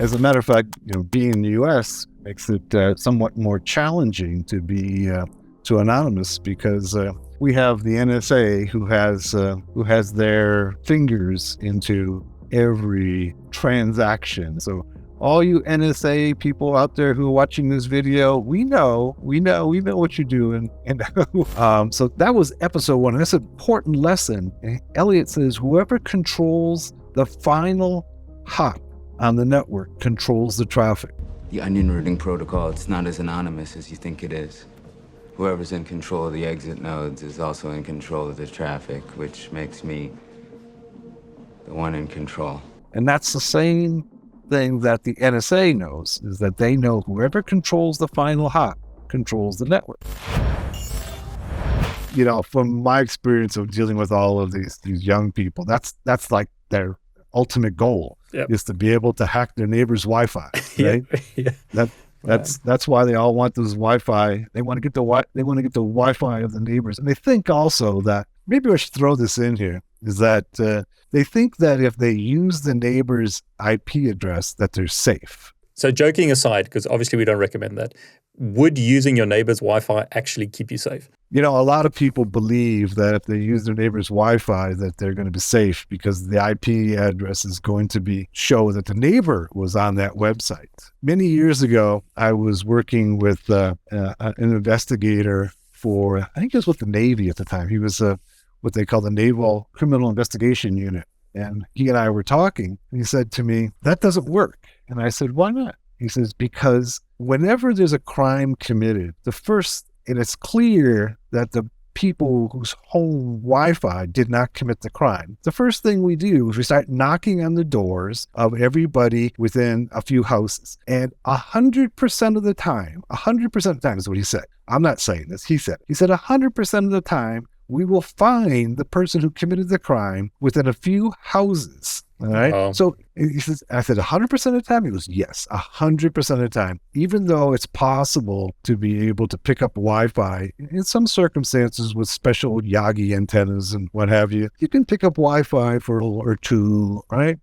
As a matter of fact, you know, being in the U.S. makes it uh, somewhat more challenging to be uh, to anonymous because uh, we have the NSA who has uh, who has their fingers into every transaction. So all you NSA people out there who are watching this video, we know, we know, we know what you're doing. And um, so that was episode one. That's an important lesson. Elliot says whoever controls the final hop on the network controls the traffic. The onion routing protocol, it's not as anonymous as you think it is. Whoever's in control of the exit nodes is also in control of the traffic, which makes me the one in control. And that's the same thing that the NSA knows is that they know whoever controls the final hop controls the network. You know, from my experience of dealing with all of these these young people, that's that's like their ultimate goal yep. is to be able to hack their neighbor's Wi-Fi. Right? yeah. That that's that's why they all want this Wi-Fi. They want to get the wi- they want to get the Wi-Fi of the neighbors, and they think also that maybe I should throw this in here is that uh, they think that if they use the neighbor's IP address, that they're safe. So, joking aside, because obviously we don't recommend that, would using your neighbor's Wi-Fi actually keep you safe? You know, a lot of people believe that if they use their neighbor's Wi-Fi, that they're going to be safe because the IP address is going to be show that the neighbor was on that website. Many years ago, I was working with uh, uh, an investigator for I think it was with the Navy at the time. He was a what they call the Naval Criminal Investigation Unit. And he and I were talking, and he said to me, That doesn't work. And I said, Why not? He says, Because whenever there's a crime committed, the first, and it's clear that the people whose home Wi Fi did not commit the crime, the first thing we do is we start knocking on the doors of everybody within a few houses. And 100% of the time, 100% of the time is what he said. I'm not saying this. He said, he said 100% of the time, we will find the person who committed the crime within a few houses. All right. Oh. So he says, I said, 100% of the time? He goes, yes, 100% of the time. Even though it's possible to be able to pick up Wi Fi in some circumstances with special Yagi antennas and what have you, you can pick up Wi Fi for a little or two, right?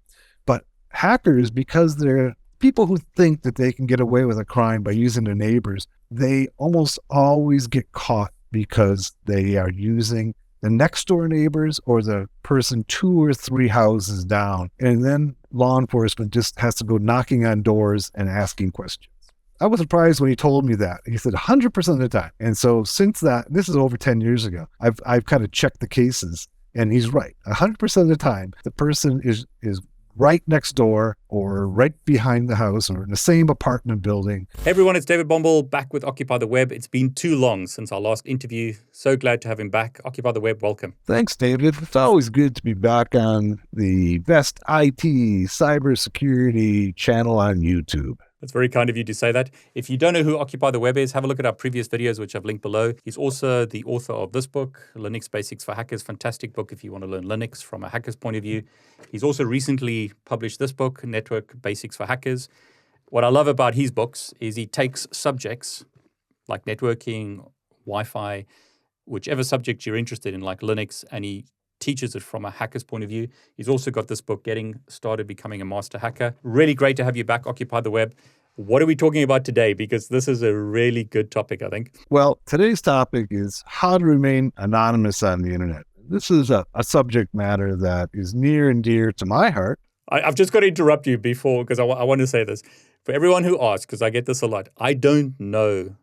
But hackers, because they're people who think that they can get away with a crime by using their neighbors, they almost always get caught because they are using the next door neighbors or the person two or three houses down. And then law enforcement just has to go knocking on doors and asking questions. I was surprised when he told me that. He said 100% of the time. And so since that, this is over 10 years ago, I've, I've kind of checked the cases and he's right. 100% of the time, the person is, is right next door or right behind the house or in the same apartment building. Hey everyone, it's David Bombal back with Occupy the Web. It's been too long since our last interview. So glad to have him back. Occupy the Web, welcome. Thanks, David. It's always good to be back on the best IT cybersecurity channel on YouTube. That's very kind of you to say that. If you don't know who Occupy the Web is, have a look at our previous videos, which I've linked below. He's also the author of this book, Linux Basics for Hackers. Fantastic book if you want to learn Linux from a hacker's point of view. He's also recently published this book, Network Basics for Hackers. What I love about his books is he takes subjects like networking, Wi Fi, whichever subject you're interested in, like Linux, and he teaches it from a hacker's point of view. He's also got this book, Getting Started Becoming a Master Hacker. Really great to have you back, Occupy the Web. What are we talking about today? Because this is a really good topic, I think. Well, today's topic is how to remain anonymous on the internet. This is a, a subject matter that is near and dear to my heart. I, have just got to interrupt you before because I, w- I want to say this. For everyone who asks, because I get this a lot, I don't know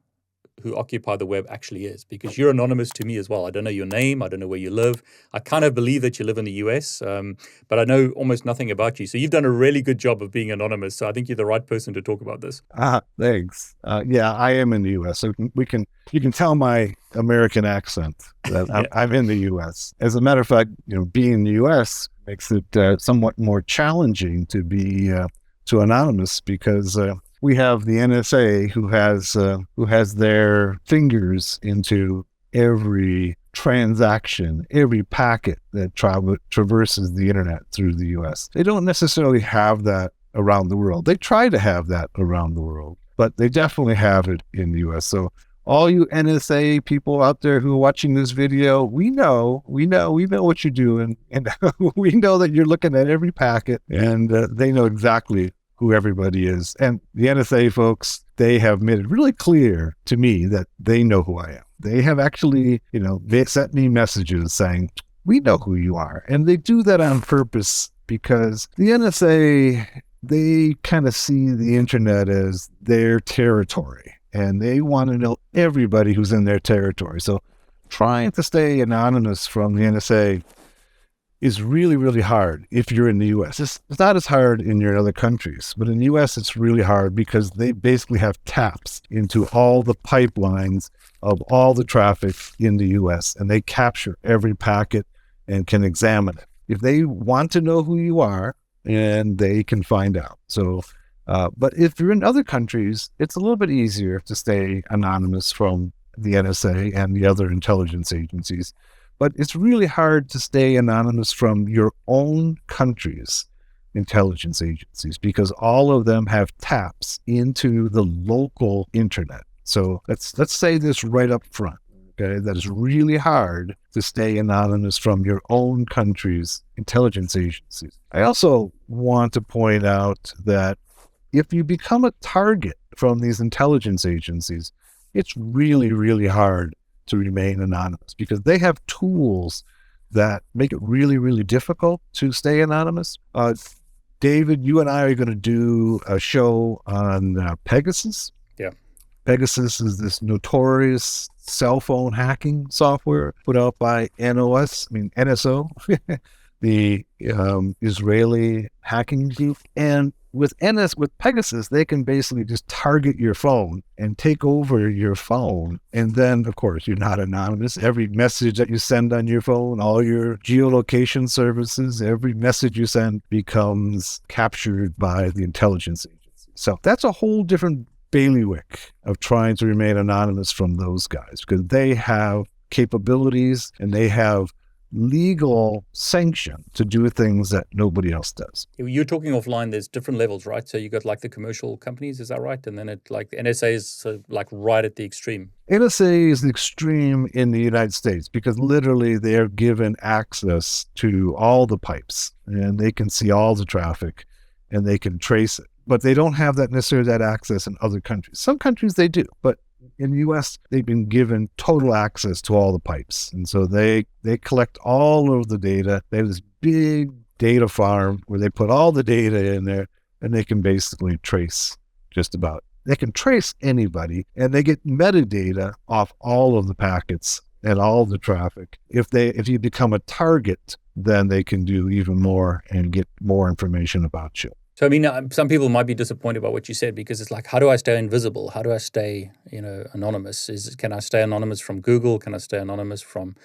who Occupy the Web actually is because you're anonymous to me as well. I don't know your name. I don't know where you live. I kind of believe that you live in the US, um, but I know almost nothing about you. So you've done a really good job of being anonymous. So I think you're the right person to talk about this. Ah, thanks. Uh, yeah, I am in the US. So we can you can tell my American accent that yeah. I'm, in the US. As a matter of fact, you know, being in the US makes it uh, somewhat more challenging to be uh, to anonymous because uh, we have the NSA who has uh, who has their fingers into every transaction, every packet that tra- traverses the internet through the U.S. They don't necessarily have that around the world. They try to have that around the world, but they definitely have it in the U.S. So all you NSA people out there who are watching this video, we know, we know, we know what you're doing, and we know that you're looking at every packet, and uh, they know exactly who everybody is. And the NSA folks, they have made it really clear to me that they know who I am. They have actually, you know, they sent me messages saying, we know who you are. And they do that on purpose because the NSA, they kind of see the internet as their territory and they want to know everybody who's in their territory. So trying to stay anonymous from the NSA is really, really hard if you're in the US. It's, it's not as hard in your other countries, but in the US, it's really hard because they basically have taps into all the pipelines of all the traffic in the US and they capture every packet and can examine it. If they want to know who you are, and they can find out. So, uh, but if you're in other countries, it's a little bit easier to stay anonymous from the NSA and the other intelligence agencies but it's really hard to stay anonymous from your own country's intelligence agencies because all of them have taps into the local internet. So let's let's say this right up front. Okay, that is really hard to stay anonymous from your own country's intelligence agencies. I also want to point out that if you become a target from these intelligence agencies, it's really, really hard to remain anonymous because they have tools that make it really, really difficult to stay anonymous. Uh, David, you and I are going to do a show on uh, Pegasus. Yeah. Pegasus is this notorious cell phone hacking software put out by NOS, I mean NSO, the um, Israeli hacking group. And with NS with Pegasus, they can basically just target your phone and take over your phone. And then, of course, you're not anonymous. Every message that you send on your phone, all your geolocation services, every message you send becomes captured by the intelligence agency. So that's a whole different bailiwick of trying to remain anonymous from those guys because they have capabilities and they have legal sanction to do things that nobody else does. You're talking offline. There's different levels, right? So you got like the commercial companies, is that right? And then it like the NSA is uh, like right at the extreme. NSA is the extreme in the United States because literally they're given access to all the pipes and they can see all the traffic and they can trace it. But they don't have that necessarily that access in other countries. Some countries they do, but in the US, they've been given total access to all the pipes. And so they, they collect all of the data. They have this big data farm where they put all the data in there and they can basically trace just about. They can trace anybody and they get metadata off all of the packets and all the traffic. If they if you become a target, then they can do even more and get more information about you. So I mean, uh, some people might be disappointed by what you said because it's like, how do I stay invisible? How do I stay, you know, anonymous? Is can I stay anonymous from Google? Can I stay anonymous from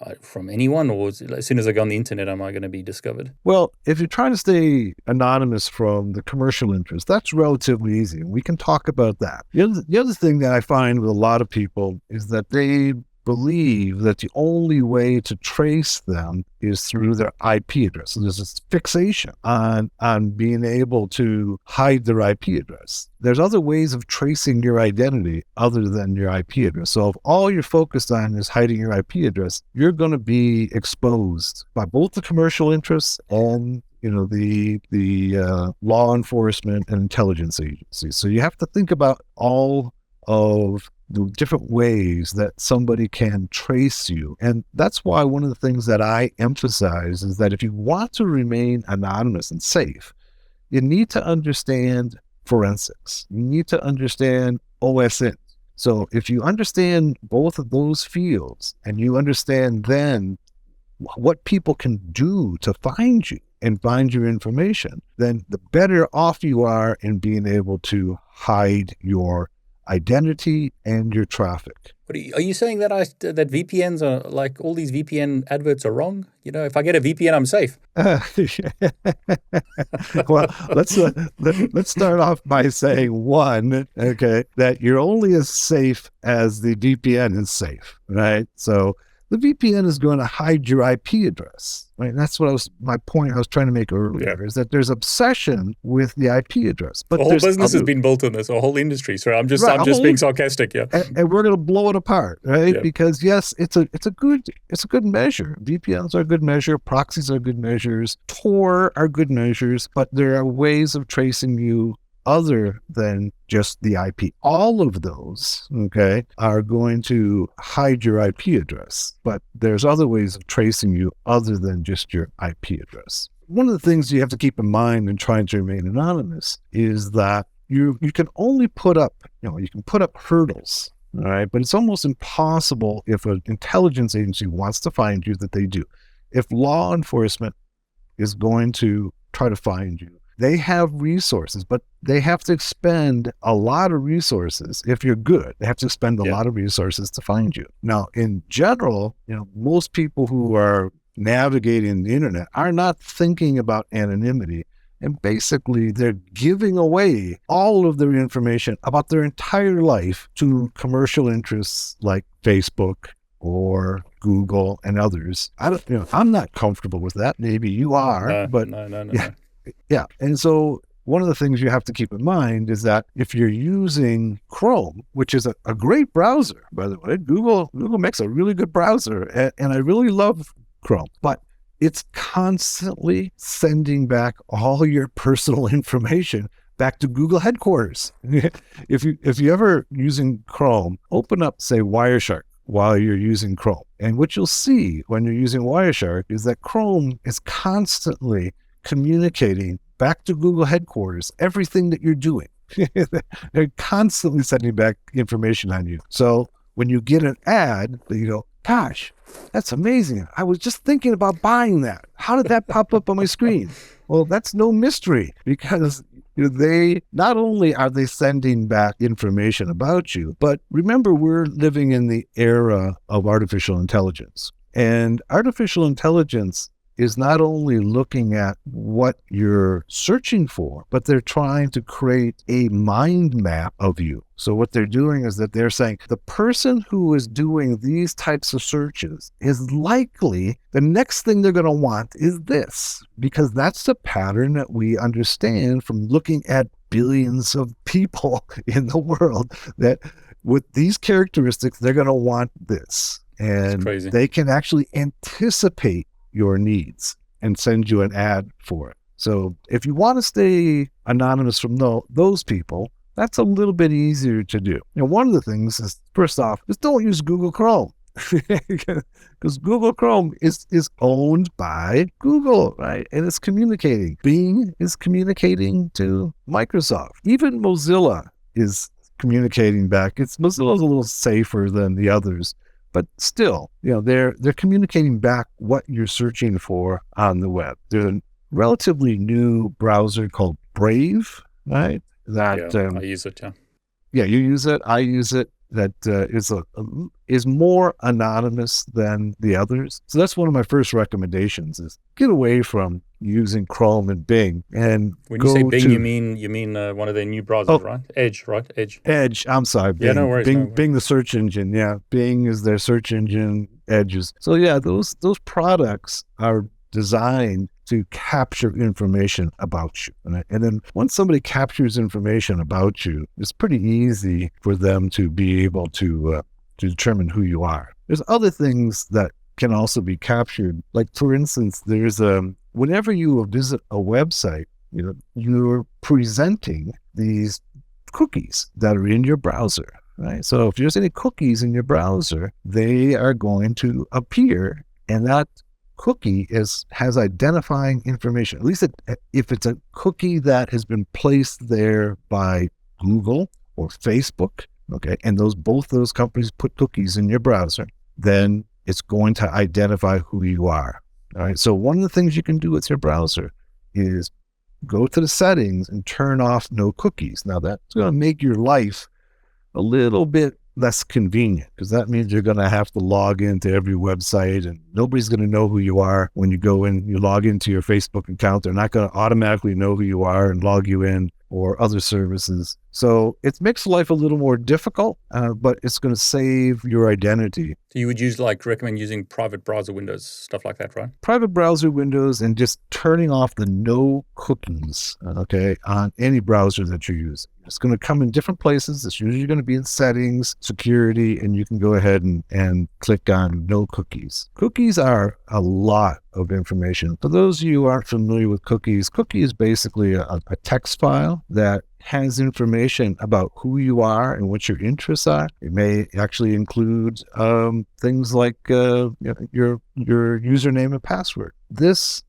uh, from anyone, or is, as soon as I go on the internet, am I going to be discovered? Well, if you're trying to stay anonymous from the commercial interest, that's relatively easy. We can talk about that. The other, the other thing that I find with a lot of people is that they believe that the only way to trace them is through their IP address. So there's this fixation on, on being able to hide their IP address. There's other ways of tracing your identity other than your IP address. So if all you're focused on is hiding your IP address, you're going to be exposed by both the commercial interests and you know the the uh, law enforcement and intelligence agencies. So you have to think about all of the different ways that somebody can trace you. And that's why one of the things that I emphasize is that if you want to remain anonymous and safe, you need to understand forensics. You need to understand OSINT. So if you understand both of those fields and you understand then what people can do to find you and find your information, then the better off you are in being able to hide your identity and your traffic. Are you, are you saying that I that VPNs are like all these VPN adverts are wrong? You know, if I get a VPN, I'm safe. Uh, well, let's uh, let, let's start off by saying one, okay, that you're only as safe as the VPN is safe, right? So the VPN is going to hide your IP address. Right. That's what I was my point I was trying to make earlier Yeah. is that there's obsession with the IP address. But The whole business has been built on this, a whole industry. So I'm just Right, I'm just being sarcastic. Yeah. and, and we're going to blow it apart, right? Yeah. Because yes, it's a it's a good it's a good measure. VPNs are a good measure, proxies are good measures, Tor are good measures, but there are ways of tracing you other than just the IP. All of those, okay, are going to hide your IP address, but there's other ways of tracing you other than just your IP address. One of the things you have to keep in mind in trying to remain anonymous is that you you can only put up, you know, you can put up hurdles, all right, but it's almost impossible if an intelligence agency wants to find you that they do. If law enforcement is going to try to find you, they have resources, but they have to expend a lot of resources. If you're good, they have to expend a Yeah. lot of resources to find you. Now, in general, you know, most people who are navigating the internet are not thinking about anonymity. And basically, they're giving away all of their information about their entire life to commercial interests like Facebook or Google and others. I don't, you know, I'm not comfortable with that. Maybe you are, No, but no, no, no, yeah. no. yeah. And so one of the things you have to keep in mind is that if you're using Chrome, which is a, a great browser, by the way, Google Google makes a really good browser, and, and I really love Chrome, but it's constantly sending back all your personal information back to Google headquarters. if you if you ever using Chrome, open up say Wireshark while you're using Chrome. And what you'll see when you're using Wireshark is that Chrome is constantly communicating back to Google headquarters everything that you're doing. They're constantly sending back information on you. So when you get an ad, you go, gosh, that's amazing. I was just thinking about buying that. How did that pop up on my screen? Well, that's no mystery because they not only are they sending back information about you, but remember, we're living in the era of artificial intelligence. And artificial intelligence is not only looking at what you're searching for, but they're trying to create a mind map of you. So, what they're doing is that they're saying the person who is doing these types of searches is likely the next thing they're going to want is this, because that's the pattern that we understand from looking at billions of people in the world that with these characteristics, they're going to want this. And they can actually anticipate your needs and send you an ad for it. So if you want to stay anonymous from tho- those people, that's a little bit easier to do. And one of the things is, first off, just don't use Google Chrome. Because Google Chrome is, is owned by Google, right? And it's communicating. Bing is communicating to Microsoft. Even Mozilla is communicating back. It's Mozilla's a little safer than the others, but still, you know, they're they're communicating back what you're searching for on the web. There's a relatively new browser called Brave, right? That yeah, um, I use it. Yeah. yeah, you use it. I use it. That uh, is a, a is more anonymous than the others. So that's one of my first recommendations: is get away from using Chrome and Bing and When you say Bing, to you mean you mean uh, one of their new browsers, Oh. right? Edge, right? Edge. Edge. I'm sorry, Bing. Yeah, no worries, Bing, no worries. Bing, the search engine. Yeah, Bing is their search engine. Edges. So yeah, those those products are designed to capture information about you. And, and then once somebody captures information about you, it's pretty easy for them to be able to uh, to determine who you are. There's other things that can also be captured. Like for instance, there's um whenever you visit a website, you know, you're presenting these cookies that are in your browser. Right. So if there's any cookies in your browser, they are going to appear and that cookie is has identifying information. At least it, if it's a cookie that has been placed there by Google or Facebook, okay, and those both those companies put cookies in your browser, then it's going to identify who you are. All right. So one of the things you can do with your browser is go to the settings and turn off no cookies. Now that's going to make your life a little bit less convenient because that means you're going to have to log into every website and nobody's going to know who you are when you go in you log into your facebook account they're not going to automatically know who you are and log you in or other services. So it makes life a little more difficult, uh, but it's going to save your identity. So you would use like recommend using private browser windows, stuff like that, right? Private browser windows and just turning off the no cookies, okay, on any browser that you use. It's going to come in different places. It's usually going to be in settings, security, and you can go ahead and, and click on no cookies. Cookies are a lot of information. For those of you who aren't familiar with cookies, cookie is basically a, a text file that has information about who you are and what your interests are. It may actually include um, things like uh, your your username and password. This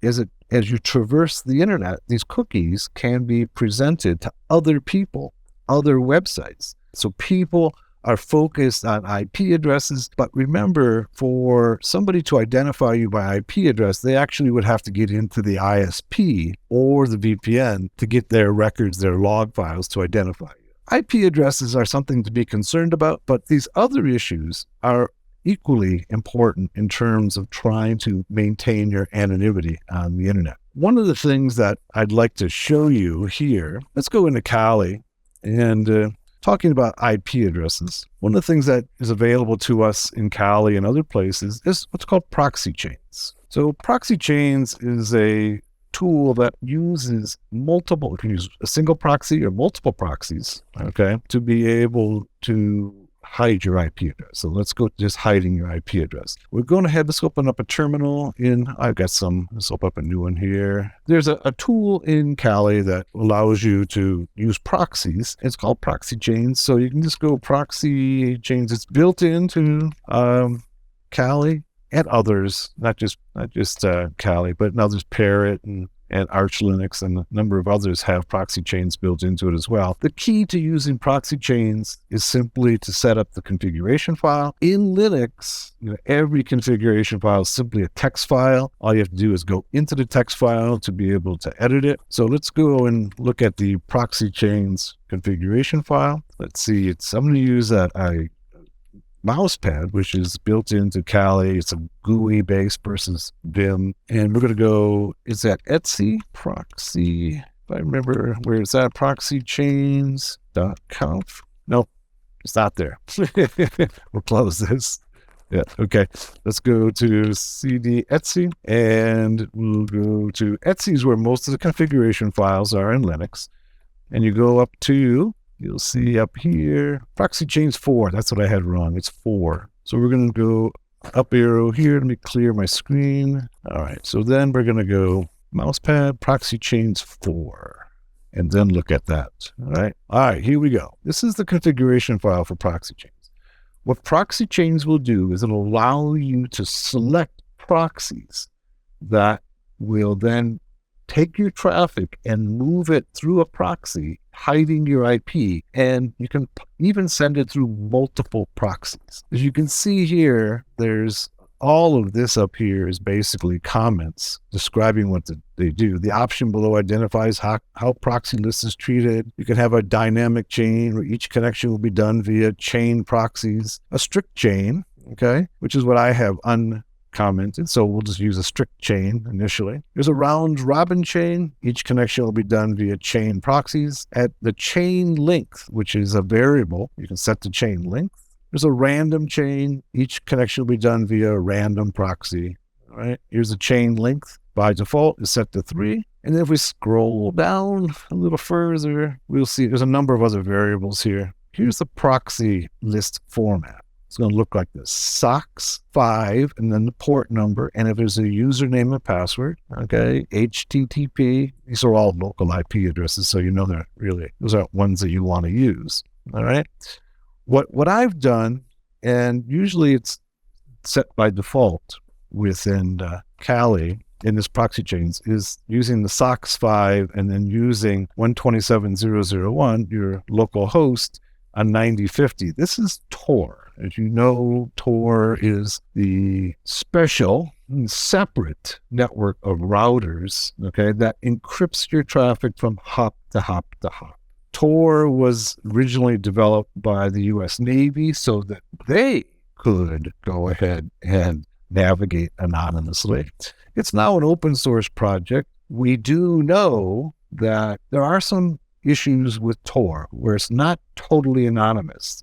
is it as you traverse the internet. These cookies can be presented to other people, other websites. So people are focused on IP addresses. But remember, for somebody to identify you by IP address, they actually would have to get into the ISP or the VPN to get their records, their log files to identify you. IP addresses are something to be concerned about, but these other issues are equally important in terms of trying to maintain your anonymity on the internet. One of the things that I'd like to show you here, let's go into Kali and uh, talking about IP addresses, one of the things that is available to us in Kali and other places is what's called proxy chains. So, proxy chains is a tool that uses multiple, you can use a single proxy or multiple proxies, okay, to be able to hide your IP address. So let's go to just hiding your IP address. We're going ahead, let's open up a terminal in, I've got some, let's open up a new one here. There's a, a tool in Kali that allows you to use proxies. It's called proxy chains. So you can just go proxy chains. It's built into um, Kali and others, not just not just uh, Kali, but others, Parrot and and Arch Linux and a number of others have proxy chains built into it as well. The key to using proxy chains is simply to set up the configuration file. In Linux, you know, every configuration file is simply a text file. All you have to do is go into the text file to be able to edit it. So let's go and look at the proxy chains configuration file. Let's see, it's I'm going to use a, a mousepad, which is built into Kali. It's a GUI based versus Vim. And we're going to go, is that Etsy proxy? If I remember where it's at, proxychains.conf. Nope, it's not there. we'll close this. Yeah, okay. Let's go to CD Etsy and we'll go to Etsy is where most of the configuration files are in Linux. And you go up to You'll see up here, proxy chains four. That's what I had wrong. It's four. So we're going to go up arrow here. Let me clear my screen. All right. So then we're going to go mousepad, proxy chains four, and then look at that. All right. All right. Here we go. This is the configuration file for proxy chains. What proxy chains will do is it'll allow you to select proxies that will then take your traffic and move it through a proxy, hiding your IP, and you can even send it through multiple proxies. As you can see here, there's all of this up here is basically comments describing what they do. The option below identifies how, how proxy list is treated. You can have a dynamic chain where each connection will be done via chain proxies, a strict chain, okay, which is what I have un commented, so we'll just use a strict chain initially. There's a round robin chain. Each connection will be done via chain proxies. At the chain length, which is a variable, you can set the chain length. There's a random chain. Each connection will be done via a random proxy. All right. Here's the chain length. By default is set to three. And then if we scroll down a little further, we'll see there's a number of other variables here. Here's the proxy list format. It's going to look like this SOCKS 5 and then the port number. And if there's a username and password, okay, HTTP, these are all local IP addresses. So you know they're really, those aren't ones that you want to use. All right. What, what I've done, and usually it's set by default within uh, Kali in this proxy chains, is using the SOCKS 5 and then using 127.0.0.1, your local host, on 9050. This is Tor. As you know, Tor is the special separate network of routers, okay, that encrypts your traffic from hop to hop to hop. Tor was originally developed by the US Navy so that they could go ahead and navigate anonymously. It's now an open source project. We do know that there are some issues with Tor where it's not totally anonymous.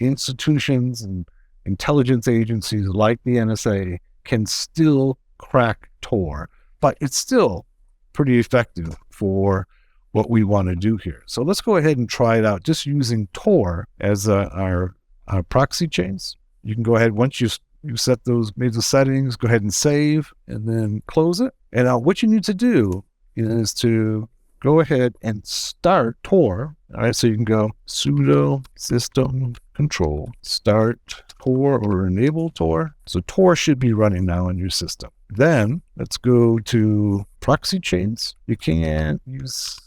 Institutions and intelligence agencies like the NSA can still crack Tor, but it's still pretty effective for what we want to do here. So let's go ahead and try it out just using Tor as uh, our, our proxy chains. You can go ahead once you you set those made the settings, go ahead and save and then close it. And now what you need to do is to go ahead and start Tor. All right, so you can go sudo system control start Tor or enable Tor. So Tor should be running now on your system. Then let's go to proxy chains. You can't use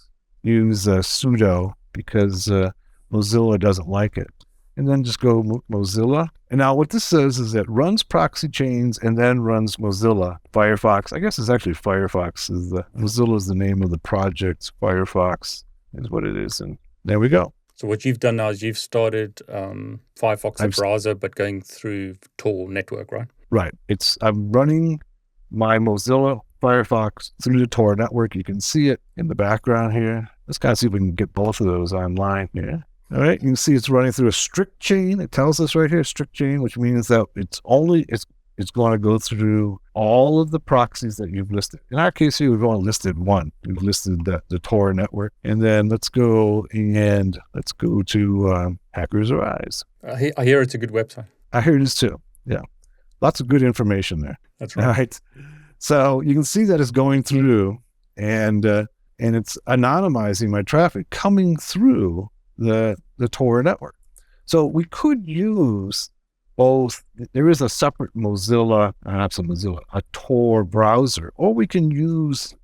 use uh, sudo because uh, Mozilla doesn't like it. And then just go Mo- Mozilla. And now what this says is it runs proxy chains and then runs Mozilla. Firefox, I guess it's actually Firefox. Is the Mozilla is the name of the project. Firefox is what it is. And there we go. So what you've done now is you've started um, Firefox I've browser, but going through Tor network, right? Right. It's I'm running my Mozilla Firefox through the Tor network. You can see it in the background here. Let's kind of see if we can get both of those online here. All right. You can see it's running through a strict chain. It tells us right here, strict chain, which means that it's only it's it's going to go through all of the proxies that you've listed. In our case here, we've only listed one. We've listed the, the Tor network. And then let's go and let's go to um, Hackers Arise. I hear, I hear it's a good website. I hear it is too. Yeah. Lots of good information there. That's right. All right. So you can see that it's going through and uh, and it's anonymizing my traffic coming through the the Tor network. So we could use both. There is a separate Mozilla, not some Mozilla, a Tor browser, or we can use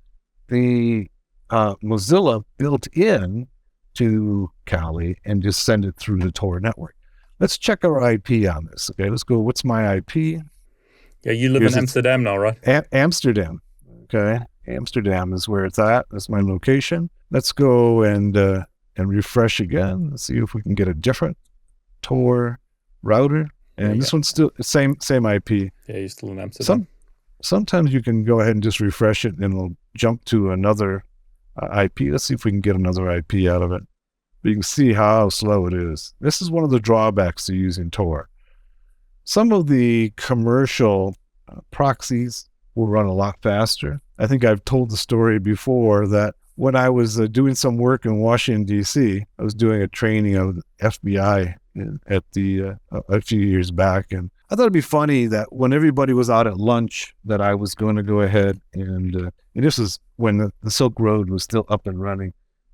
the uh, Mozilla built in to Kali and just send it through the Tor network. Let's check our IP on this. Okay, let's go. What's my IP? Yeah, you live Here's in Amsterdam now, right? A- Amsterdam. Okay, Amsterdam is where it's at. That's my location. Let's go and uh, and refresh again. Let's see if we can get a different Tor router. And you this one's still same same IP. Yeah, you're still in Amsterdam. Some sometimes you can go ahead and just refresh it, and it'll jump to another uh, IP. Let's see if we can get another IP out of it. But you can see how slow it is. This is one of the drawbacks to using Tor. Some of the commercial uh, proxies will run a lot faster. I think I've told the story before that when I was uh, doing some work in Washington D.C., I was doing a training of FBI in- at the uh, a- few years back, and I thought it'd be funny that when everybody was out at lunch, that I was going to go ahead and uh, and this was when the, the Silk Road was still up and running.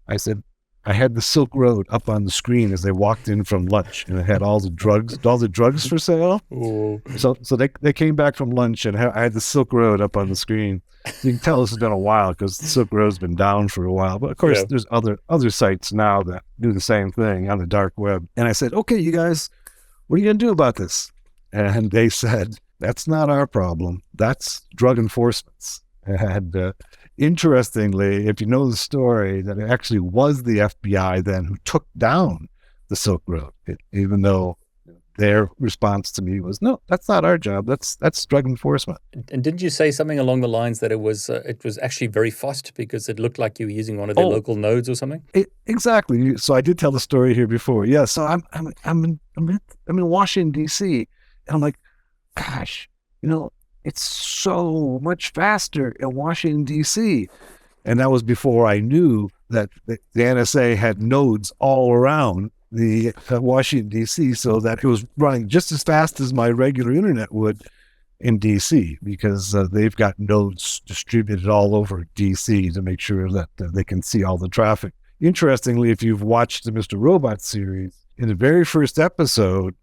I said I had the Silk Road up on the screen as they walked in from lunch, and it had all the drugs, all the drugs for sale. Oh, So so they they came back from lunch, and I had the Silk Road up on the screen. You can tell this has been a while because the Silk Road's been down for a while. But of course, Yeah. there's other other sites now that do the same thing on the dark web. And I said, okay, you guys, what are you gonna do about this? And they said, that's not our problem. That's drug enforcement's. And uh, interestingly, if you know the story, that it actually was the FBI then who took down the Silk Road, it, even though their response to me was, "No, that's not our job. That's that's drug enforcement." and didn't you say something along the lines that it was uh, it was actually very fast because it looked like you were using one of their Oh. local nodes or something? It, exactly. So I did tell the story here before. Yeah. So I'm I'm I'm in I'm in, I'm in Washington D.C. and I'm like, gosh, you know, it's so much faster in Washington D.C. And that was before I knew that the, NSA had nodes all around the uh, Washington D.C. So that it was running just as fast as my regular internet would in DC because uh, they've got nodes distributed all over DC to make sure that uh, they can see all the traffic. Interestingly, if you've watched the Mr. Robot series, in the very first episode,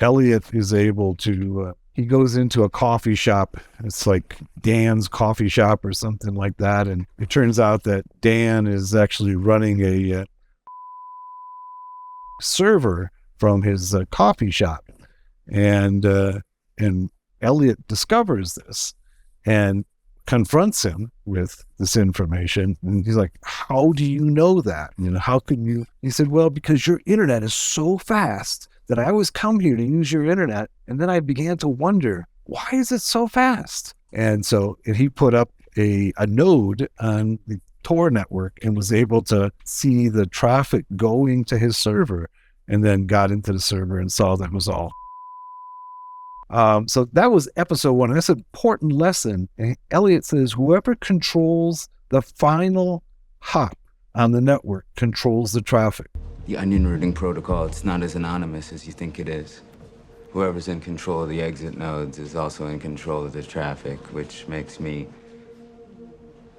Elliot is able to, uh, he goes into a coffee shop. It's like Dan's coffee shop or something like that. And it turns out that Dan is actually running a uh, server from his uh, coffee shop. And, uh, and Elliot discovers this and confronts him with this information. And he's like, How do you know that? You know, how can you? He said, Well, because your internet is so fast that I always come here to use your internet. And then I began to wonder, why is it so fast? And so and he put up a, a node on the Tor network and was able to see the traffic going to his server and then got into the server and saw that was all. Um, so that was episode one. And that's an important lesson. And Elliot says whoever controls the final hop on the network controls the traffic. The onion routing protocol, it's not as anonymous as you think it is. Whoever's in control of the exit nodes is also in control of the traffic, which makes me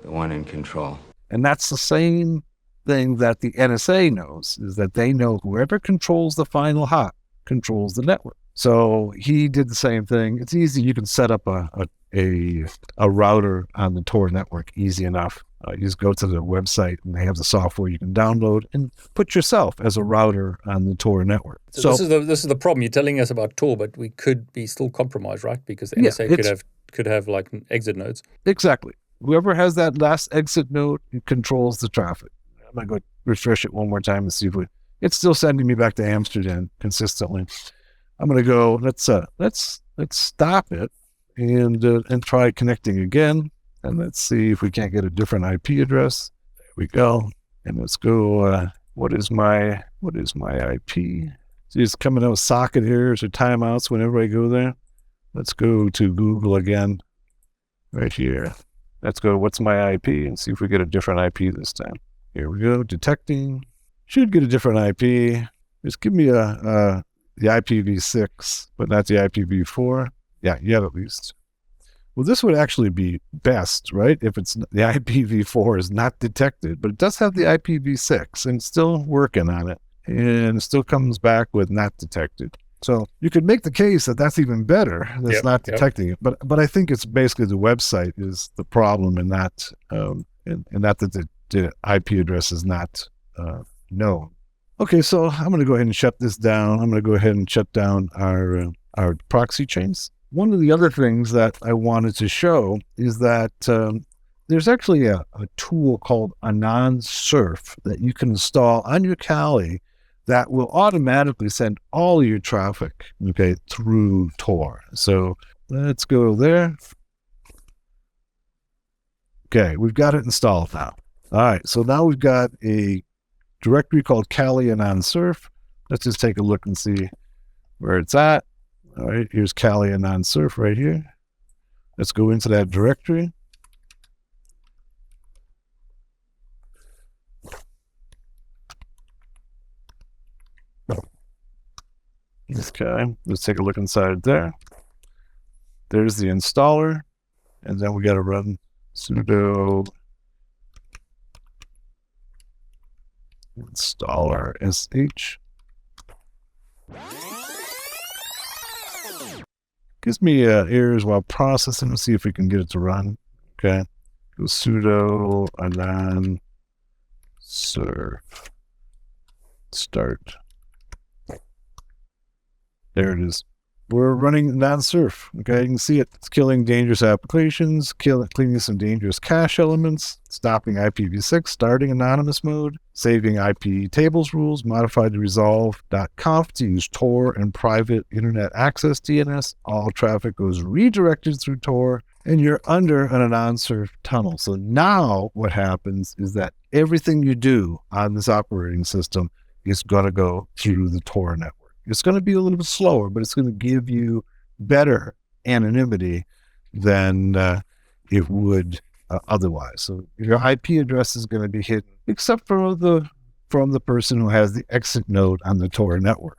the one in control. And that's the same thing that the NSA knows is that they know whoever controls the final hop controls the network. So he did the same thing. It's easy. You can set up a, a, a, a router on the Tor network easy enough. Uh, you just go to the website and they have the software you can download and put yourself as a router on the Tor network. So, so this is the this is the problem. You're telling us about Tor, but we could be still compromised, right? Because the NSA yeah, could have could have like exit nodes. Exactly. Whoever has that last exit node controls the traffic. I'm gonna go refresh it one more time and see if we. It's still sending me back to Amsterdam consistently. I'm gonna go. Let's uh let's let's stop it and uh, and try connecting again and let's see if we can't get a different IP address. There we go. And let's go, uh, what is my, what is my IP? See, it's coming out of socket here. So timeouts whenever I go there. Let's go to Google again, right here. Let's go, what's my IP? And see if we get a different IP this time. Here we go, detecting. Should get a different IP. Just give me a, a the IPv6, but not the IPv4. Yeah, you have at least. Well, this would actually be best, right? If it's the IPv4 is not detected, but it does have the IPv6 and still working on it, and it still comes back with not detected. So you could make the case that that's even better. That's yep, not detecting yep. it, but but I think it's basically the website is the problem, and not um, and, and not that the, the IP address is not uh, known. Okay, so I'm going to go ahead and shut this down. I'm going to go ahead and shut down our uh, our proxy chains one of the other things that I wanted to show is that um, there's actually a, a, tool called Anon Surf that you can install on your Kali that will automatically send all your traffic, okay, through Tor. So let's go there. Okay, we've got it installed now. All right, so now we've got a directory called Kali Anon Surf. Let's just take a look and see where it's at. All right, here's Kali Anon Surf right here. Let's go into that directory. Okay, let's take a look inside there. There's the installer, and then we got to run sudo installer sh gives me uh, errors while processing. Let's see if we can get it to run. Okay. Go sudo anon surf start. There it is we're running non-surf. Okay, you can see it. It's killing dangerous applications, kill, cleaning some dangerous cache elements, stopping IPv6, starting anonymous mode, saving IP tables rules, modified to resolve.conf to use Tor and private internet access DNS. All traffic goes redirected through Tor, and you're under an non-surf tunnel. So now what happens is that everything you do on this operating system is going to go through the Tor network. It's going to be a little bit slower, but it's going to give you better anonymity than uh, it would uh, otherwise. So your IP address is going to be hidden, except for the from the person who has the exit node on the Tor network.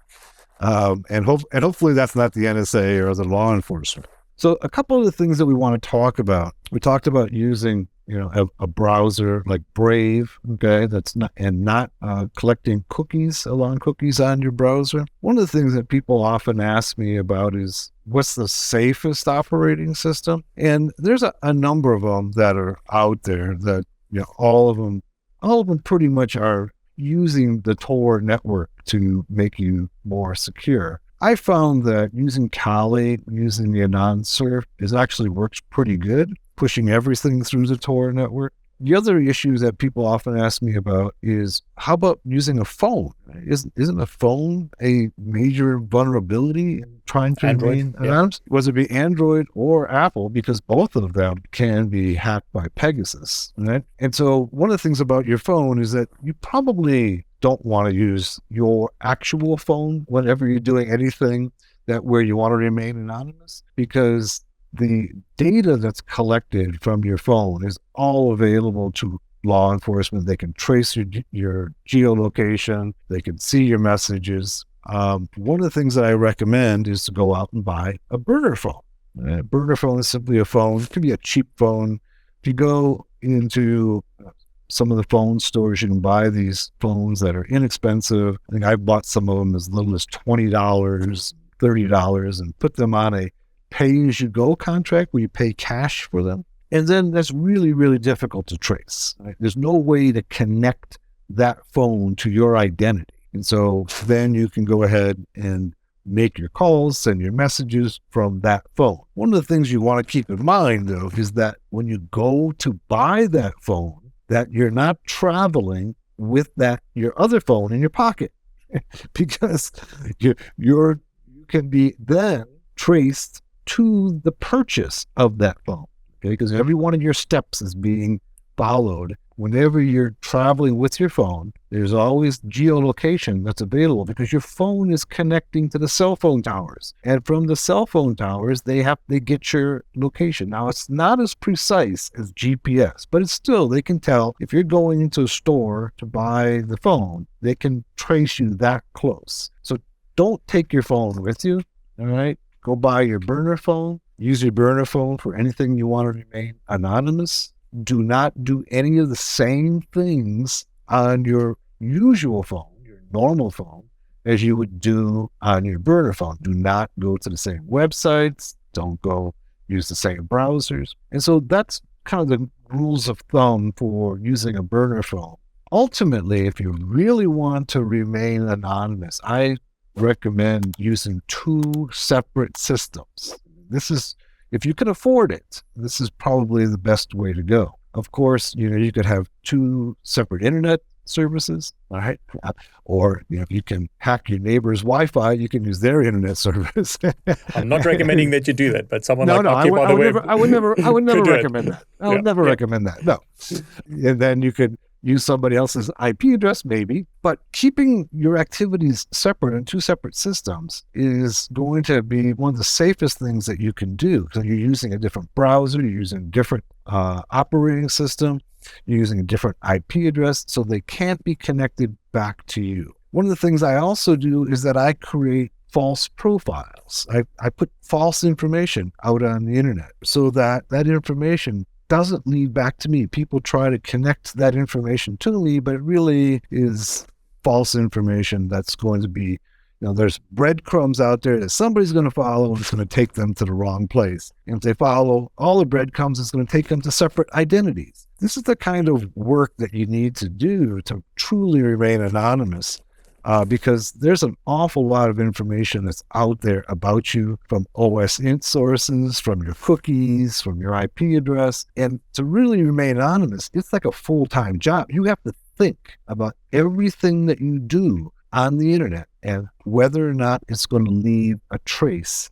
Um, and, hope, and hopefully that's not the NSA or the law enforcement. So a couple of the things that we want to talk about. We talked about using you know, a, a, browser like Brave, okay, that's not and not uh, collecting cookies, along cookies on your browser. One of the things that people often ask me about is what's the safest operating system, and there's a, a number of them that are out there that you know all of them, all of them pretty much are using the Tor network to make you more secure. I found that using Kali, using the Anon Surf, is actually works pretty good pushing everything through the Tor network. The other issue that people often ask me about is how about using a phone? Isn't, isn't a phone a major vulnerability in trying to Android, remain yeah. anonymous? Was it be Android or Apple? Because both of them can be hacked by Pegasus, right? And so one of the things about your phone is that you probably don't want to use your actual phone whenever you're doing anything that where you want to remain anonymous because the data that's collected from your phone is all available to law enforcement. They can trace your your geolocation. They can see your messages. Um, one of the things that I recommend is to go out and buy a burner phone. A burner phone is simply a phone. It can be a cheap phone. If you go into some of the phone stores, you can buy these phones that are inexpensive. I think I've bought some of them as little as twenty dollars, thirty dollars, and put them on a pay as you go contract where you pay cash for them. And then that's really, really difficult to trace. right? There's no way to connect that phone to your identity. And so then you can go ahead and make your calls, send your messages from that phone. One of the things you want to keep in mind, though, is that when you go to buy that phone, that you're not traveling with that your other phone in your pocket, because you you're, you can be then traced to the purchase of that phone. Okay, because every one of your steps is being followed. Whenever you're traveling with your phone, there's always geolocation that's available because your phone is connecting to the cell phone towers. And from the cell phone towers, they have they get your location. Now it's not as precise as GPS, but it's still they can tell if you're going into a store to buy the phone, they can trace you that close. So don't take your phone with you. All right. Go buy your burner phone. Use your burner phone for anything you want to remain anonymous. Do not do any of the same things on your usual phone, your normal phone, as you would do on your burner phone. Do not go to the same websites. Don't go use the same browsers. And so that's kind of the rules of thumb for using a burner phone. Ultimately, if you really want to remain anonymous, I recommend using two separate systems. This is, if you can afford it, this is probably the best way to go. Of course, you know, you could have two separate internet services, all right? Or, you know, if you can hack your neighbor's Wi Fi, you can use their internet service. I'm not recommending that you do that, but someone no, like no, I would, I the would never, I would never, I would never do it. recommend that. I would Yeah, never yeah. recommend that. No. And then you could use somebody else's IP address, maybe, but keeping your activities separate in two separate systems is going to be one of the safest things that you can do. So you're using a different browser, you're using a different uh, operating system, you're using a different IP address, so they can't be connected back to you. One of the things I also do is that I create false profiles. I, I put false information out on the internet so that that information doesn't lead back to me. People try to connect that information to me, but it really is false information that's going to be, you know, there's breadcrumbs out there that somebody's going to follow and it's going to take them to the wrong place. And if they follow all the breadcrumbs, it's going to take them to separate identities. This is the kind of work that you need to do to truly remain anonymous uh, because there's an awful lot of information that's out there about you from OSINT sources, from your cookies, from your IP address. And to really remain anonymous, it's like a full time job. You have to think about everything that you do on the internet and whether or not it's going to leave a trace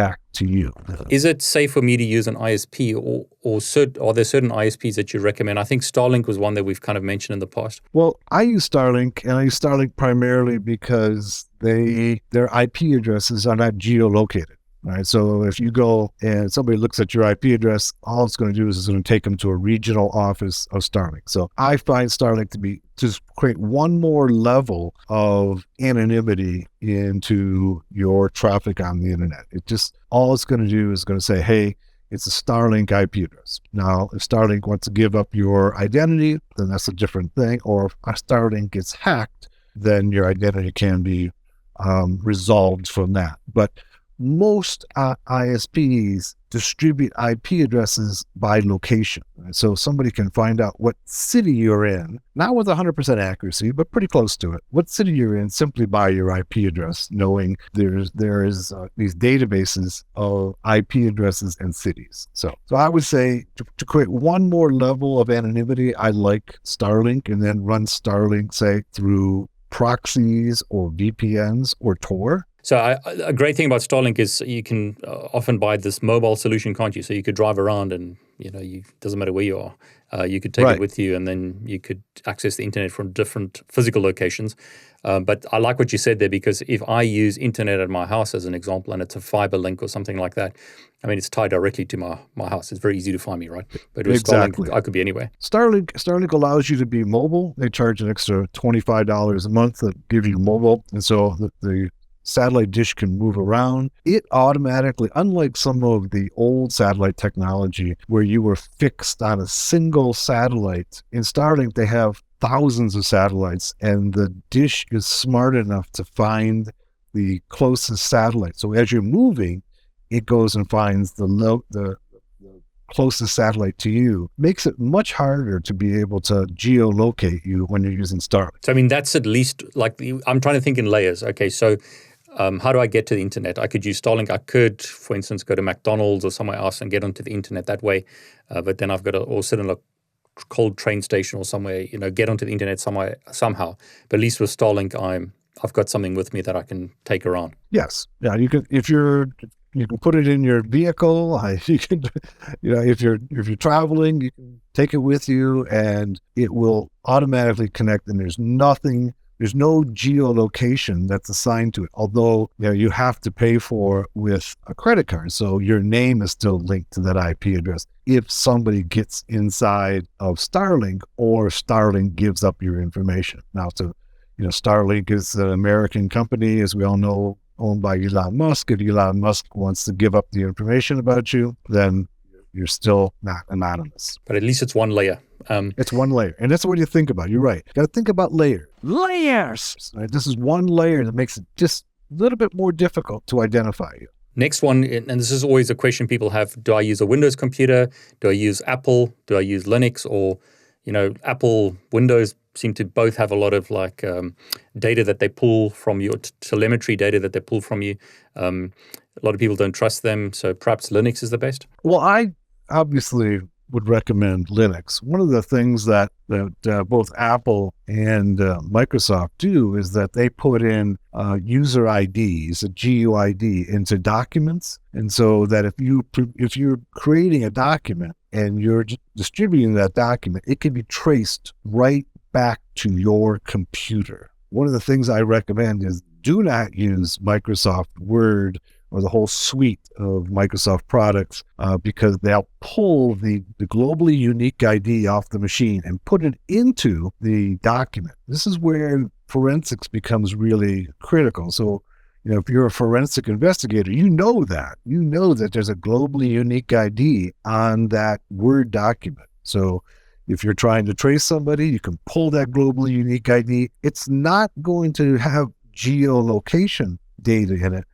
back to you. Is it safe for me to use an ISP or, or cert, are there certain ISPs that you recommend? I think Starlink was one that we've kind of mentioned in the past. Well, I use Starlink, and I use Starlink primarily because they their IP addresses are not geolocated. Right. So if you go and somebody looks at your IP address, all it's going to do is it's going to take them to a regional office of Starlink. So I find Starlink to be to create one more level of anonymity into your traffic on the internet. It just all it's going to do is going to say, hey, it's a Starlink IP address. Now, if Starlink wants to give up your identity, then that's a different thing. Or if Starlink gets hacked, then your identity can be um, resolved from that. But most uh, ISPs distribute IP addresses by location. So somebody can find out what city you're in, not with 100% accuracy, but pretty close to it. What city you're in simply by your IP address, knowing there's there is uh, these databases of IP addresses and cities. So, so I would say to, to create one more level of anonymity, I like Starlink, and then run Starlink say through proxies or VPNs or Tor so I, a great thing about Starlink is you can uh, often buy this mobile solution, can't you? So you could drive around and you know, you doesn't matter where you are. Uh, you could take right. it with you, and then you could access the internet from different physical locations. Um, but I like what you said there because if I use internet at my house as an example, and it's a fiber link or something like that, I mean, it's tied directly to my, my house. It's very easy to find me, right? But with exactly. Starlink, I could be anywhere. Starlink Starlink allows you to be mobile. They charge an extra twenty five dollars a month to give you mobile, and so the, the satellite dish can move around. It automatically, unlike some of the old satellite technology where you were fixed on a single satellite, in Starlink, they have thousands of satellites, and the dish is smart enough to find the closest satellite. So as you're moving, it goes and finds the low, the closest satellite to you makes it much harder to be able to geolocate you when you're using Starlink. So I mean that's at least like I'm trying to think in layers. Okay, so um, how do I get to the internet? I could use Starlink. I could, for instance, go to McDonald's or somewhere else and get onto the internet that way. Uh, but then I've got to or sit in a cold train station or somewhere, you know, get onto the internet somewhere somehow. But at least with Starlink, I'm I've got something with me that I can take around. Yes, yeah. You can if you're you can put it in your vehicle. You can, you know, if you're if you're traveling, you can take it with you, and it will automatically connect. And there's nothing there's no geolocation that's assigned to it, although you, know, you have to pay for with a credit card. So your name is still linked to that IP address. If somebody gets inside of Starlink or Starlink gives up your information. Now, to you know, Starlink is an American company, as we all know, owned by Elon Musk. If Elon Musk wants to give up the information about you, then you're still not anonymous. But at least it's one layer. Um, it's one layer. And that's what you think about. You're right. Got to think about layers. Layers. Right? This is one layer that makes it just a little bit more difficult to identify you. Next one, and this is always a question people have do I use a Windows computer? Do I use Apple? Do I use Linux? Or, you know, Apple, Windows seem to both have a lot of like um, data that they pull from your t- telemetry data that they pull from you. Um, a lot of people don't trust them. So perhaps Linux is the best. Well, I obviously would recommend Linux. One of the things that, that uh, both Apple and uh, Microsoft do is that they put in uh, user IDs, a GUID, into documents, and so that if you if you're creating a document and you're distributing that document, it can be traced right back to your computer. One of the things I recommend is do not use Microsoft Word or the whole suite of Microsoft products uh, because they'll pull the, the globally unique ID off the machine and put it into the document. This is where forensics becomes really critical. So, you know, if you're a forensic investigator, you know that. You know that there's a globally unique ID on that Word document. So, if you're trying to trace somebody, you can pull that globally unique ID. It's not going to have geolocation data in it,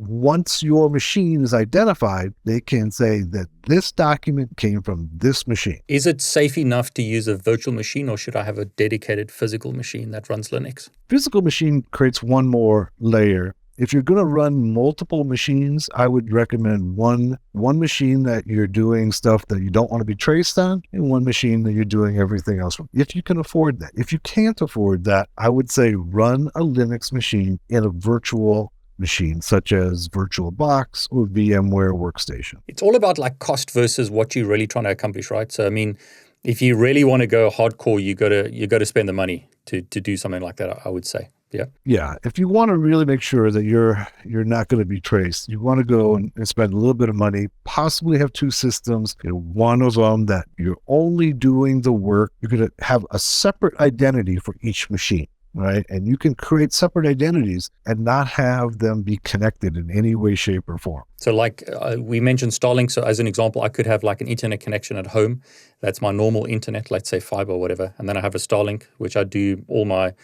once your machine is identified, they can say that this document came from this machine. Is it safe enough to use a virtual machine or should I have a dedicated physical machine that runs Linux? Physical machine creates one more layer. If you're going to run multiple machines, I would recommend one one machine that you're doing stuff that you don't want to be traced on and one machine that you're doing everything else from. If you can afford that. If you can't afford that, I would say run a Linux machine in a virtual machine, such as VirtualBox or VMware Workstation. It's all about like cost versus what you're really trying to accomplish, right? So, I mean, if you really want to go hardcore, you got to you got to spend the money to to do something like that. I would say. Yeah. Yeah. If you want to really make sure that you're you're not going to be traced, you want to go and, and, spend a little bit of money, possibly have two systems. You know, one of them that you're only doing the work. You're going to have a separate identity for each machine right? And you can create separate identities and not have them be connected in any way, shape, or form. So, like uh, we mentioned Starlink. So, as an example, I could have like an internet connection at home. That's my normal internet, let's say fiber or whatever. And then I have a Starlink, which I do all my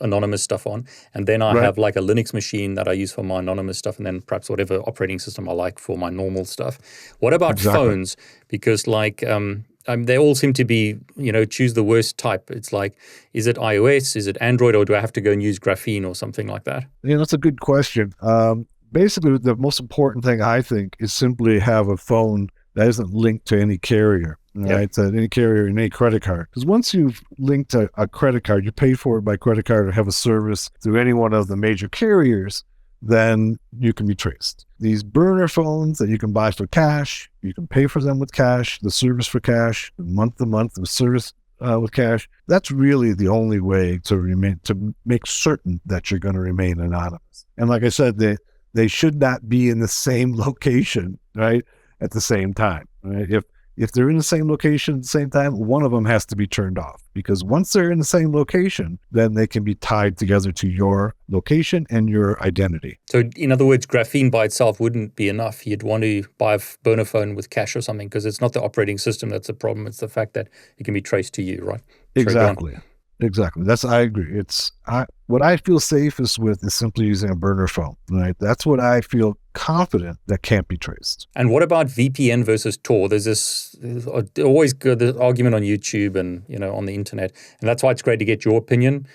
anonymous stuff on, and then I Right. have like a Linux machine that I use for my anonymous stuff, and then perhaps whatever operating system I like for my normal stuff. What about Exactly. phones? Because like um, um, they all seem to be, you know, choose the worst type. It's like, is it iOS? Is it Android? Or do I have to go and use Graphene or something like that? Know, that's a good question. Um, basically, the most important thing I think is simply have a phone that isn't linked to any carrier, Yep. right? To any carrier and any credit card. Because once you've linked a, a credit card, you pay for it by credit card or have a service through any one of the major carriers, then you can be traced. These burner phones that you can buy for cash, you can pay for them with cash, the service for cash, month to month, the service uh, with cash. That's really the only way to remain to make certain that you're going to remain anonymous. And like I said, they they should not be in the same location, right, at the same time. Right? If if they're in the same location at the same time, one of them has to be turned off because once they're in the same location, then they can be tied together to your location and your identity. So, in other words, graphene by itself wouldn't be enough. You'd want to buy a phone with cash or something because it's not the operating system that's the problem. It's the fact that it can be traced to you, right? Sorry, go on. Exactly. Exactly. That's I agree. It's I what I feel safest with is simply using a burner phone. Right. That's what I feel confident that can't be traced. And what about VPN versus Tor? There's this there's always good argument on YouTube and you know on the internet, and that's why it's great to get your opinion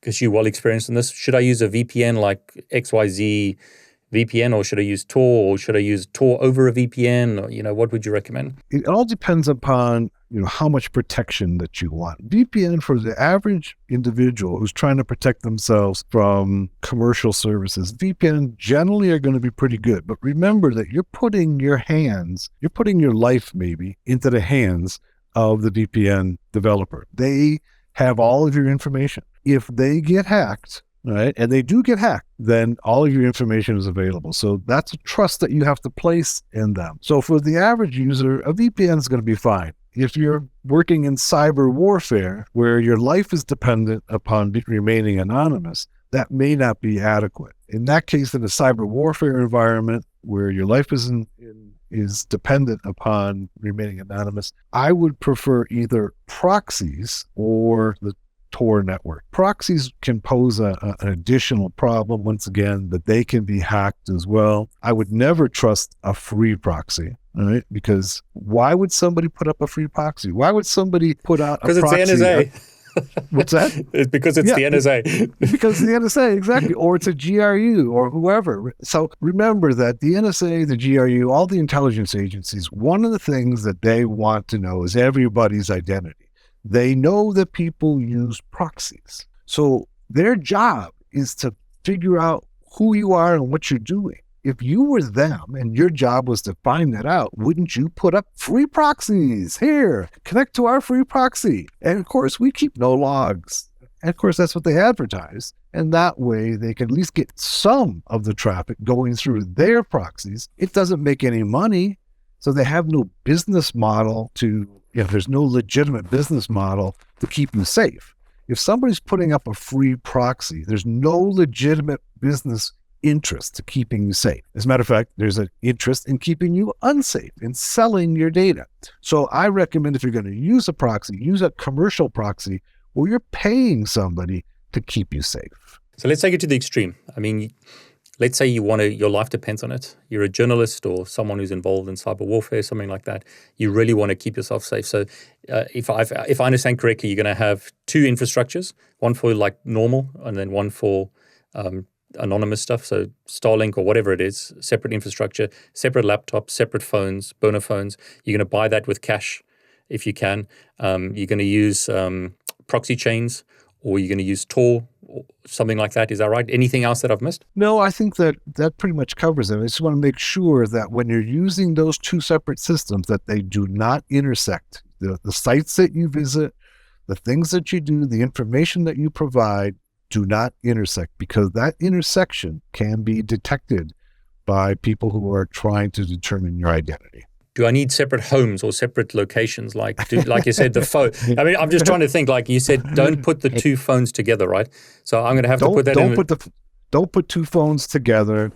because you're well experienced in this. Should I use a VPN like XYZ VPN, or should I use Tor, or should I use Tor over a VPN? Or, you know, what would you recommend? It all depends upon you know how much protection that you want. VPN for the average individual who's trying to protect themselves from commercial services, VPN generally are going to be pretty good. But remember that you're putting your hands, you're putting your life maybe into the hands of the VPN developer. They have all of your information. If they get hacked, right, and they do get hacked, then all of your information is available. So that's a trust that you have to place in them. So for the average user, a VPN is going to be fine. If you're working in cyber warfare where your life is dependent upon remaining anonymous, that may not be adequate. In that case, in a cyber warfare environment where your life is in, is dependent upon remaining anonymous, I would prefer either proxies or the Tor network. Proxies can pose a, a- an additional problem, once again, that they can be hacked as well. I would never trust a free proxy, all right? Because why would somebody put up a free proxy? Why would somebody put out a uh, Because it's the? NSA. What's that? It's because it's Yeah. the NSA. because the NSA, exactly, or it's a GRU or whoever. So remember that the NSA, the GRU, all the intelligence agencies, one of the things that they want to know is everybody's identity. They know that people use proxies. So their job is to figure out who you are and what you're doing. If you were them and your job was to find that out, wouldn't you put up free proxies? Here, connect to our free proxy. And of course, we keep no logs. And of course, that's what they advertise. And that way, they can at least get some of the traffic going through their proxies. It doesn't make any money. So they have no business model to, you know, there's no legitimate business model to keep you safe. If somebody's putting up a free proxy, there's no legitimate business interest to keeping you safe. As a matter of fact, there's an interest in keeping you unsafe, in selling your data. So I recommend if you're going to use a proxy, use a commercial proxy where you're paying somebody to keep you safe. So let's take it to the extreme. I mean, let's say you want to, your life depends on it. You're a journalist or someone who's involved in cyber warfare, something like that. You really want to keep yourself safe. So, uh, if I if I understand correctly, you're going to have two infrastructures: one for like normal, and then one for um, anonymous stuff. So Starlink or whatever it is, separate infrastructure, separate laptops, separate phones, burner phones. You're going to buy that with cash if you can. Um, you're going to use um, proxy chains, or you're going to use Tor, or something like that. Is that right? Anything else that I've missed? No, I think that that pretty much covers it. I just want to make sure that when you're using those two separate systems, that they do not intersect. The, the sites that you visit, the things that you do, the information that you provide do not intersect because that intersection can be detected by people who are trying to determine your identity. Do I need separate homes or separate locations? Like, do, like you said, the phone. I mean, I'm just trying to think. Like you said, don't put the two phones together, right? So I'm going to have to Don't put that don't in. put the don't put two phones together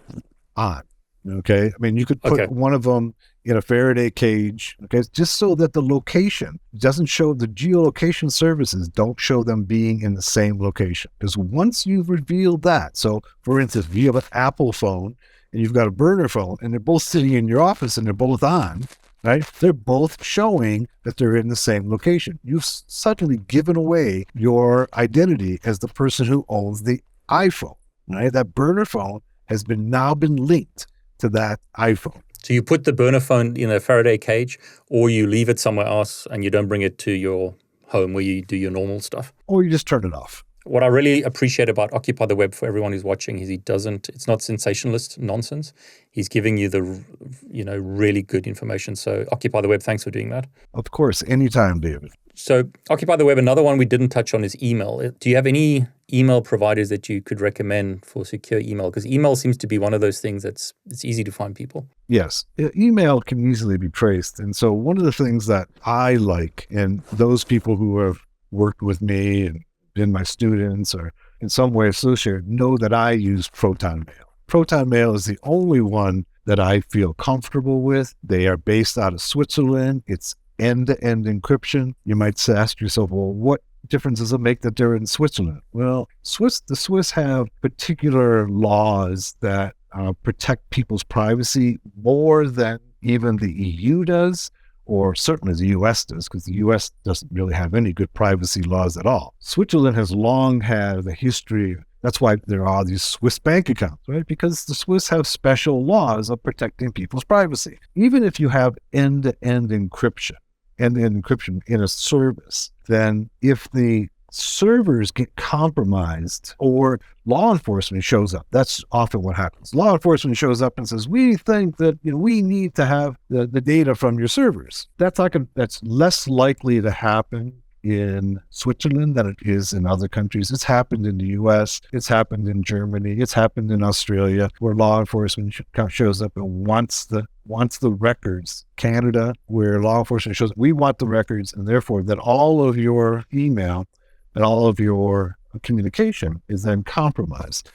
on. Okay. I mean, you could put Okay. one of them in a Faraday cage, okay, just so that the location doesn't show the geolocation services don't show them being in the same location. Because once you've revealed that, so for instance, if you have an Apple phone and you've got a burner phone and they're both sitting in your office and they're both on, right? They're both showing that they're in the same location. You've suddenly given away your identity as the person who owns the iPhone, right? That burner phone has been now been linked to that iPhone. So you put the burner phone in a Faraday cage, or you leave it somewhere else and you don't bring it to your home where you do your normal stuff. Or you just turn it off. What I really appreciate about Occupy the Web for everyone who's watching is he doesn't. It's not sensationalist nonsense. He's giving you the, you know, really good information. So Occupy the Web. Thanks for doing that. Of course, anytime, David. So Occupy the Web. Another one we didn't touch on is email. Uh, Do you have any email providers that you could recommend for secure email? Because email seems to be one of those things that's it's easy to find people. Yes, email can easily be traced. And so, one of the things that I like, and those people who have worked with me and been my students or in some way associated know that I use Proton Mail. Proton Mail is the only one that I feel comfortable with. They are based out of Switzerland. It's end to end encryption. You might ask yourself, well, what difference does it make that they're in Switzerland? Well, Swiss, the Swiss have particular laws that uh, protect people's privacy more than even the EU does, or certainly the US does, because the US doesn't really have any good privacy laws at all. Switzerland has long had a history. That's why there are these Swiss bank accounts, right? Because the Swiss have special laws of protecting people's privacy. Even if you have end to end encryption, end to end encryption in a service, then if the servers get compromised or law enforcement shows up. That's often what happens. Law enforcement shows up and says, "We think that you know we need to have the, the data from your servers." That's that's less likely to happen in Switzerland than it is in other countries. It's happened in the U.S. It's happened in Germany. It's happened in Australia, where law enforcement sh- shows up and wants the wants the records. Canada, where law enforcement shows, up, we want the records, and therefore that all of your email and all of your communication is then compromised.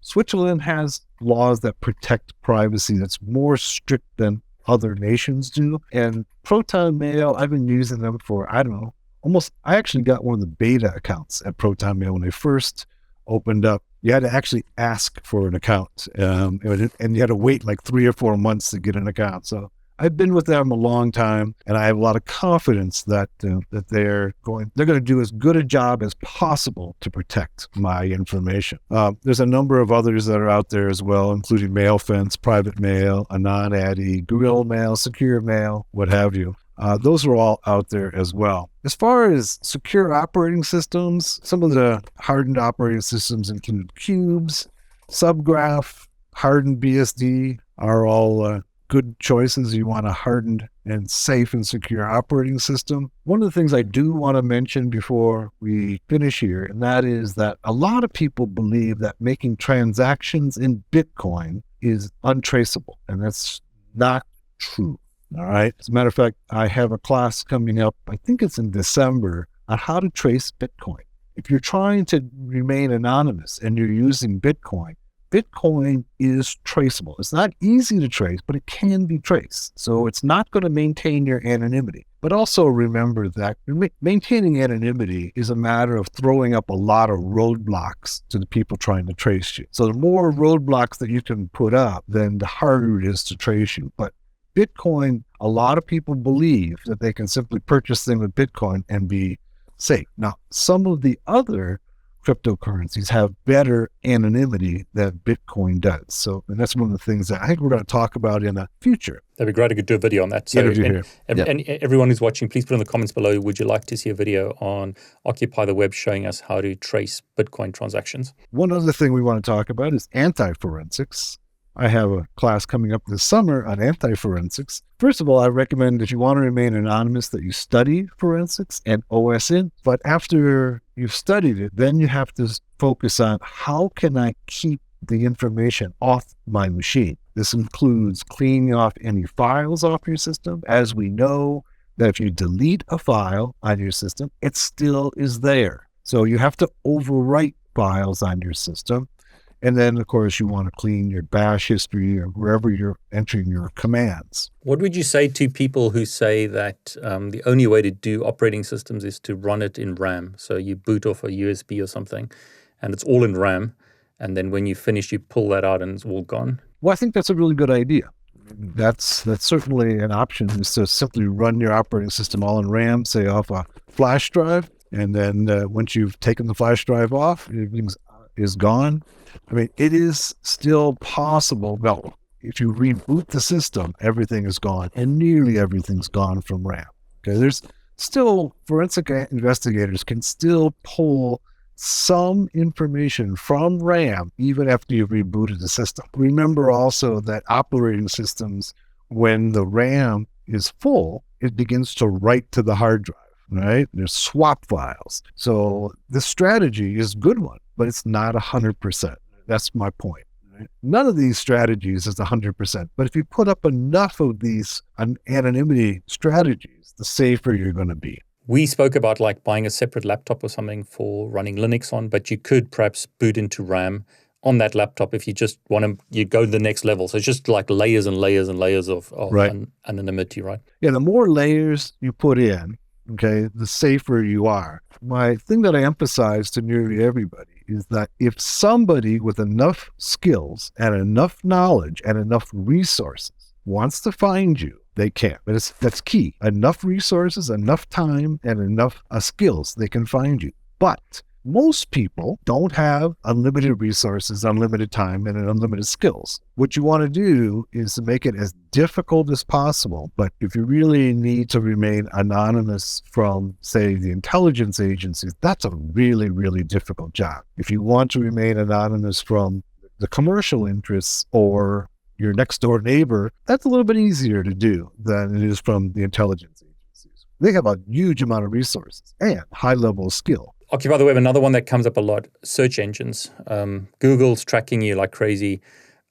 Switzerland has laws that protect privacy that's more strict than other nations do. And Proton Mail, I've been using them for, I don't know, almost, I actually got one of the beta accounts at Proton Mail when they first opened up. You had to actually ask for an account, um, and and you had to wait like three or four months to get an account. So I've been with them a long time, and I have a lot of confidence that uh, that they're going they're going to do as good a job as possible to protect my information. Um, there's a number of others that are out there as well, including Mailfence, Private Mail, AnonAddy, Google Mail, Secure Mail, what have you. Uh, those are all out there as well. As far as secure operating systems, some of the hardened operating systems include Qubes, Subgraph, HardenedBSD are all uh, good choices. You want a hardened and safe and secure operating system. One of the things I do want to mention before we finish here, and that is that a lot of people believe that making transactions in Bitcoin is untraceable, and that's not true. All right. As a matter of fact, I have a class coming up, I think it's in December, on how to trace Bitcoin. If you're trying to remain anonymous and you're using Bitcoin, Bitcoin is traceable. It's not easy to trace, but it can be traced. So it's not going to maintain your anonymity. But also remember that maintaining anonymity is a matter of throwing up a lot of roadblocks to the people trying to trace you. So the more roadblocks that you can put up, then the harder it is to trace you. But Bitcoin, a lot of people believe that they can simply purchase things with Bitcoin and be safe. Now, some of the other cryptocurrencies have better anonymity than Bitcoin does. So, and that's one of the things that I think we're going to talk about in the future. That'd be great. I could do a video on that. So, and, here. Yeah. and everyone who's watching, please put in the comments below. Would you like to see a video on Occupy the Web showing us how to trace Bitcoin transactions? One other thing we want to talk about is anti forensics. I have a class coming up this summer on anti forensics. First of all, I recommend if you want to remain anonymous that you study forensics and OSINT. But after you've studied it, then you have to focus on how can I keep the information off my machine. This includes cleaning off any files off your system. As we know, that if you delete a file on your system, it still is there. So you have to overwrite files on your system. And then, of course, you want to clean your bash history or wherever you're entering your commands. What would you say to people who say that um, the only way to do operating systems is to run it in RAM? So you boot off a USB or something, and it's all in RAM, and then when you finish, you pull that out and it's all gone. Well, I think that's a really good idea. That's that's certainly an option. Is to simply run your operating system all in RAM, say off a flash drive, and then uh, once you've taken the flash drive off, everything is gone. I mean, it is still possible. Well, if you reboot the system, everything is gone, and nearly everything's gone from RAM. Okay, there's still forensic investigators can still pull some information from RAM even after you've rebooted the system. Remember also that operating systems, when the RAM is full, it begins to write to the hard drive, right? There's swap files. So the strategy is good one, but it's not 100%. That's my point. None of these strategies is 100%, but if you put up enough of these anonymity strategies, the safer you're going to be we spoke about like buying a separate laptop or something for running Linux on, but you could perhaps boot into RAM on that laptop if you just want to you go to the next level. So it's just like layers and layers and layers of, of right. an, anonymity, right? Yeah, the more layers you put in, okay, the safer you are. My thing that I emphasize to nearly everybody is that if somebody with enough skills and enough knowledge and enough resources wants to find you, they can. But it's, that's key. Enough resources, enough time, and enough uh, skills, they can find you. But most people don't have unlimited resources, unlimited time, and unlimited skills. What you want to do is to make it as difficult as possible. But if you really need to remain anonymous from, say, the intelligence agencies, that's a really, really difficult job. If you want to remain anonymous from the commercial interests or your next door neighbor, that's a little bit easier to do than it is from the intelligence agencies. They have a huge amount of resources and high level of skill. Occupy the web, another one that comes up a lot search engines. Um, Google's tracking you like crazy.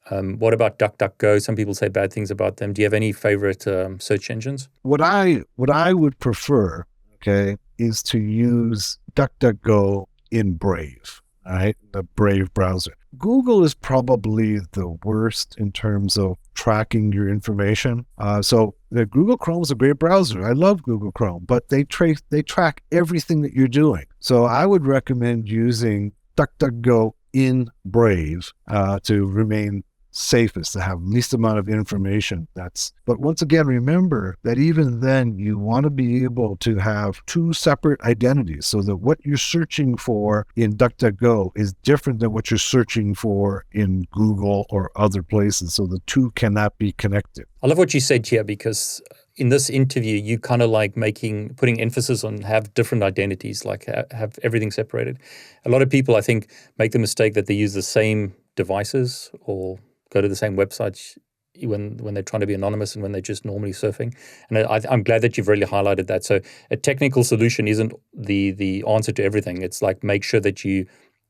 Um, what about DuckDuckGo? Some people say bad things about them. Do you have any favorite um, search engines? What I what I would prefer, okay, is to use DuckDuckGo in Brave. Right, the Brave browser. Google is probably the worst in terms of tracking your information. Uh, so the Google Chrome is a great browser. I love Google Chrome, but they trace they track everything that you're doing. So I would recommend using DuckDuckGo in Brave uh, to remain safest to have least amount of information that's but once again remember that even then you want to be able to have two separate identities so that what you're searching for in DuckDuckGo is different than what you're searching for in Google or other places so the two cannot be connected. I love what you said here because in this interview you kind of like making putting emphasis on have different identities like have everything separated. A lot of people i think make the mistake that they use the same devices or go to the same websites when when they're trying to be anonymous and when they're just normally surfing. And I, am glad that you've really highlighted that. So a technical solution isn't the the answer to everything. It's like make sure that you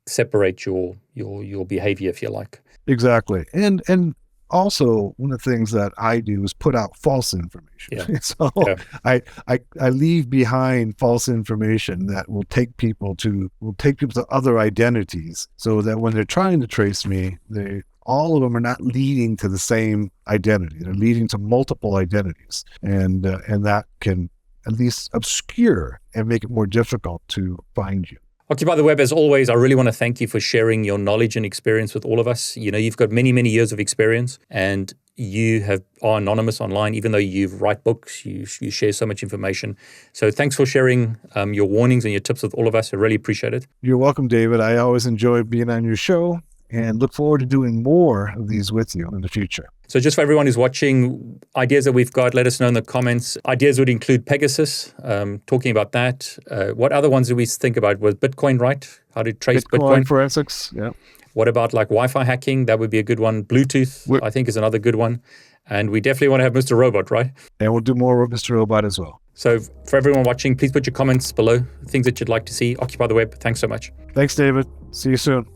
separate your your your behavior, if you like. Exactly, and and also one of the things that I do is put out false information. Yeah. so yeah. I, I I leave behind false information that will take people to will take people to other identities, so that when they're trying to trace me, they all of them are not leading to the same identity. They're leading to multiple identities, and uh, and that can at least obscure and make it more difficult to find you. Occupy the Web, as always, I really want to thank you for sharing your knowledge and experience with all of us. You know, you've got many, many years of experience, and you have are anonymous online, even though you write books, you you share so much information. So thanks for sharing um, your warnings and your tips with all of us. I really appreciate it. You're welcome, David. I always enjoy being on your show and look forward to doing more of these with you in the future. So, just for everyone who's watching, ideas that we've got, let us know in the comments. Ideas would include Pegasus, um, talking about that. Uh, what other ones do we think about? Was Bitcoin right? How to trace Bitcoin? Bitcoin forensics, yeah. What about like Wi Fi hacking? That would be a good one. Bluetooth, We're, I think, is another good one. And we definitely want to have Mr. Robot, right? And we'll do more with Mr. Robot as well. So, for everyone watching, please put your comments below, things that you'd like to see. Occupy the web. Thanks so much. Thanks, David. See you soon.